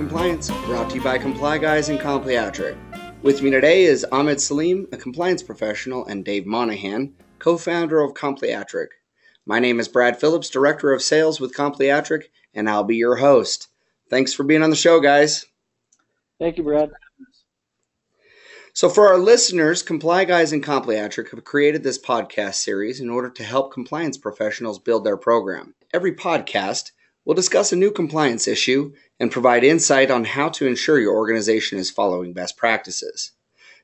Compliance, brought to you by Comply Guys and Compliatric. With me today is Ahmed Salim, a compliance professional, and Dave Monahan, co founder of Compliatric. My name is Brad Phillips, Director of Sales with Compliatric, and I'll be your host. Thanks for being on the show, guys. Thank you, Brad. So, for our listeners, Comply Guys and Compliatric have created this podcast series in order to help compliance professionals build their program. Every podcast will discuss a new compliance issue and provide insight on how to ensure your organization is following best practices.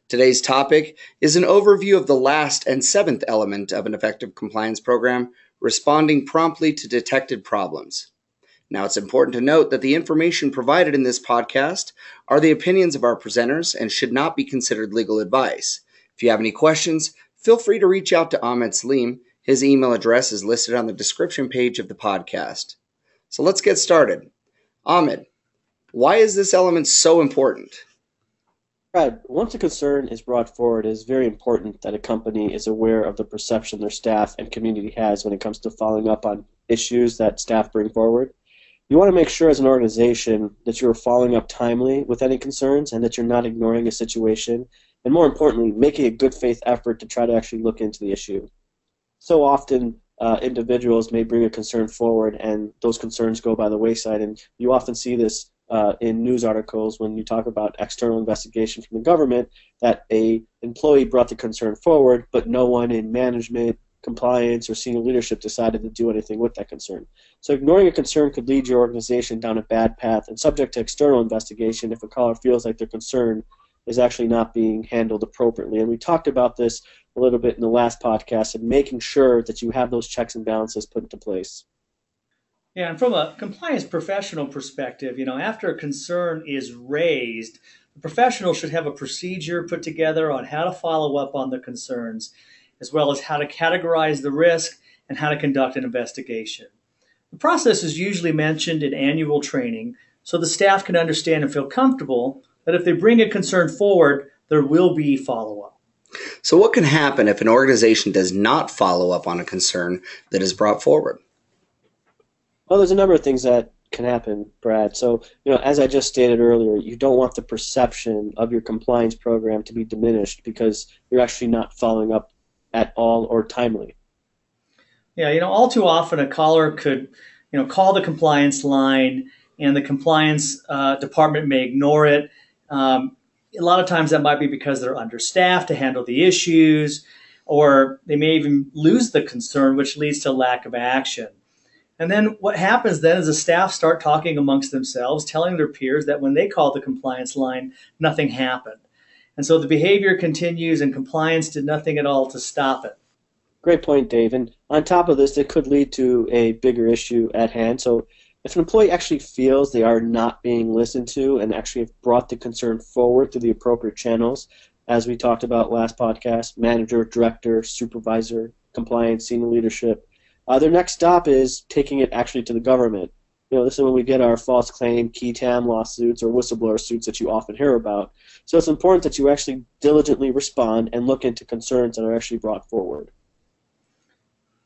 Today's topic is an overview of the last and seventh element of an effective compliance program responding promptly to detected problems. Now, it's important to note that the information provided in this podcast are the opinions of our presenters and should not be considered legal advice. If you have any questions, feel free to reach out to Ahmed Salim. His email address is listed on the description page of the podcast. So let's get started. Ahmed, why is this element so important? Brad, once a concern is brought forward, it is very important that a company is aware of the perception their staff and community has when it comes to following up on issues that staff bring forward. You want to make sure as an organization that you're following up timely with any concerns and that you're not ignoring a situation, and more importantly, making a good faith effort to try to actually look into the issue. So often, uh, individuals may bring a concern forward and those concerns go by the wayside, and you often see this uh, in news articles when you talk about external investigation from the government that a employee brought the concern forward, but no one in management compliance, or senior leadership decided to do anything with that concern. So ignoring a concern could lead your organization down a bad path and subject to external investigation if a caller feels like their concern is actually not being handled appropriately. And we talked about this a little bit in the last podcast and making sure that you have those checks and balances put into place. Yeah, and from a compliance professional perspective, you know, after a concern is raised, the professional should have a procedure put together on how to follow up on the concerns as well as how to categorize the risk and how to conduct an investigation. The process is usually mentioned in annual training so the staff can understand and feel comfortable that if they bring a concern forward, there will be follow up. So, what can happen if an organization does not follow up on a concern that is brought forward? Well, there's a number of things that can happen, Brad. So, you know, as I just stated earlier, you don't want the perception of your compliance program to be diminished because you're actually not following up at all or timely. Yeah, you know, all too often a caller could, you know, call the compliance line and the compliance uh, department may ignore it. Um, a lot of times that might be because they're understaffed to handle the issues, or they may even lose the concern, which leads to lack of action. And then what happens then is the staff start talking amongst themselves, telling their peers that when they call the compliance line, nothing happened. And so the behavior continues, and compliance did nothing at all to stop it. Great point, Dave. And on top of this, it could lead to a bigger issue at hand. So if an employee actually feels they are not being listened to and actually have brought the concern forward through the appropriate channels, as we talked about last podcast, manager, director, supervisor, compliance, senior leadership, uh, their next stop is taking it actually to the government. You know, this is when we get our false claim, qui tam lawsuits, or whistleblower suits that you often hear about. So it's important that you actually diligently respond and look into concerns that are actually brought forward.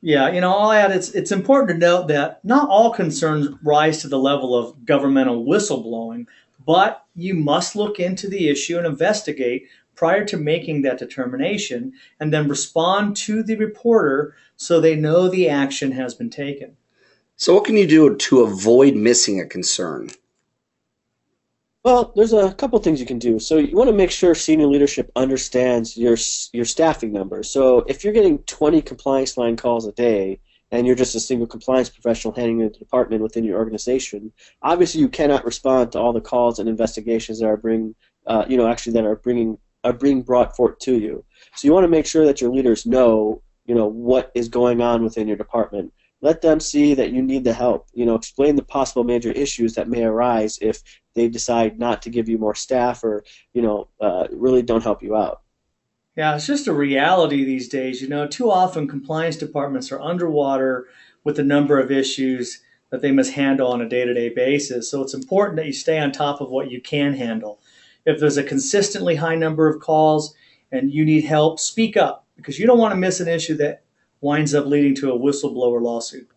Yeah, you know, I'll add it's it's important to note that not all concerns rise to the level of governmental whistleblowing, but you must look into the issue and investigate prior to making that determination and then respond to the reporter so they know the action has been taken. So, what can you do to avoid missing a concern? Well, there's a couple things you can do. So you want to make sure senior leadership understands your your staffing numbers. So if you're getting 20 compliance line calls a day and you're just a single compliance professional handling the department within your organization, obviously you cannot respond to all the calls and investigations that are bring, uh, you know, actually that are bringing are being brought forth to you. So you want to make sure that your leaders know, you know, what is going on within your department let them see that you need the help. You know, explain the possible major issues that may arise if they decide not to give you more staff or, you know, uh, really don't help you out. Yeah, it's just a reality these days. You know, too often compliance departments are underwater with the number of issues that they must handle on a day to day basis. So it's important that you stay on top of what you can handle. If there's a consistently high number of calls and you need help, speak up because you don't want to miss an issue that winds up leading to a whistleblower lawsuit.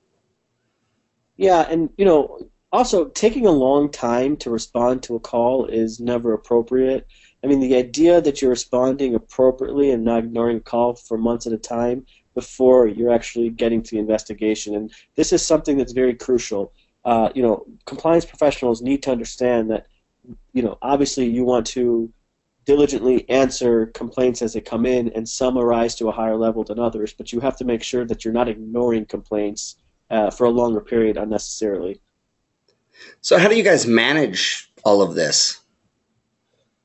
Yeah, and you know, Also, taking a long time to respond to a call is never appropriate. I mean, the idea that you're responding appropriately and not ignoring a call for months at a time before you're actually getting to the investigation. And this is something that's very crucial. Uh, you know, compliance professionals need to understand that, you know, obviously you want to diligently answer complaints as they come in, and some arise to a higher level than others, but you have to make sure that you're not ignoring complaints uh, for a longer period unnecessarily. So, how do you guys manage all of this?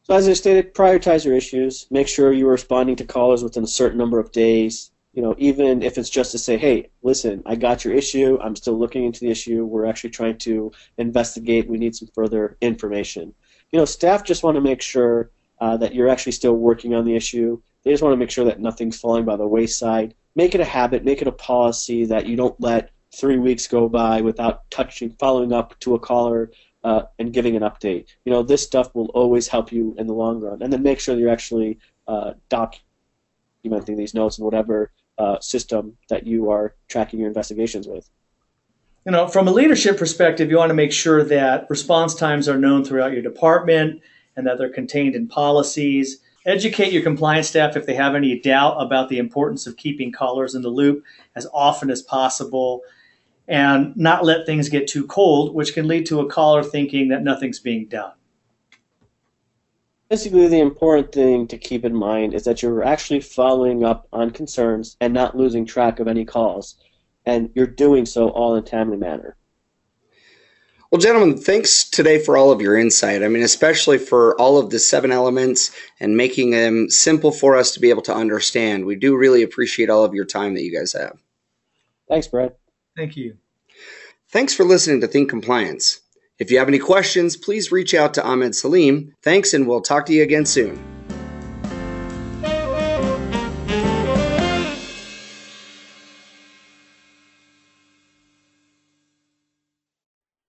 So, as I stated, prioritize your issues. Make sure you're responding to callers within a certain number of days. You know, even if it's just to say, "Hey, listen, I got your issue. I'm still looking into the issue. We're actually trying to investigate. We need some further information." You know, staff just want to make sure uh, that you're actually still working on the issue. They just want to make sure that nothing's falling by the wayside. Make it a habit. Make it a policy that you don't let three weeks go by without touching, following up to a caller uh, and giving an update. You know, this stuff will always help you in the long run. And then make sure you're actually uh, documenting these notes in whatever uh, system that you are tracking your investigations with. You know, from a leadership perspective, you want to make sure that response times are known throughout your department and that they're contained in policies. Educate your compliance staff if they have any doubt about the importance of keeping callers in the loop as often as possible and not let things get too cold, which can lead to a caller thinking that nothing's being done. Basically, the important thing to keep in mind is that you're actually following up on concerns and not losing track of any calls, and you're doing so all in a timely manner. Well, gentlemen, thanks today for all of your insight. I mean, especially for all of the seven elements and making them simple for us to be able to understand. We do really appreciate all of your time that you guys have. Thanks, Brad. Thank you. Thanks for listening to Think Compliance. If you have any questions, please reach out to Ahmed Salim. Thanks, and we'll talk to you again soon.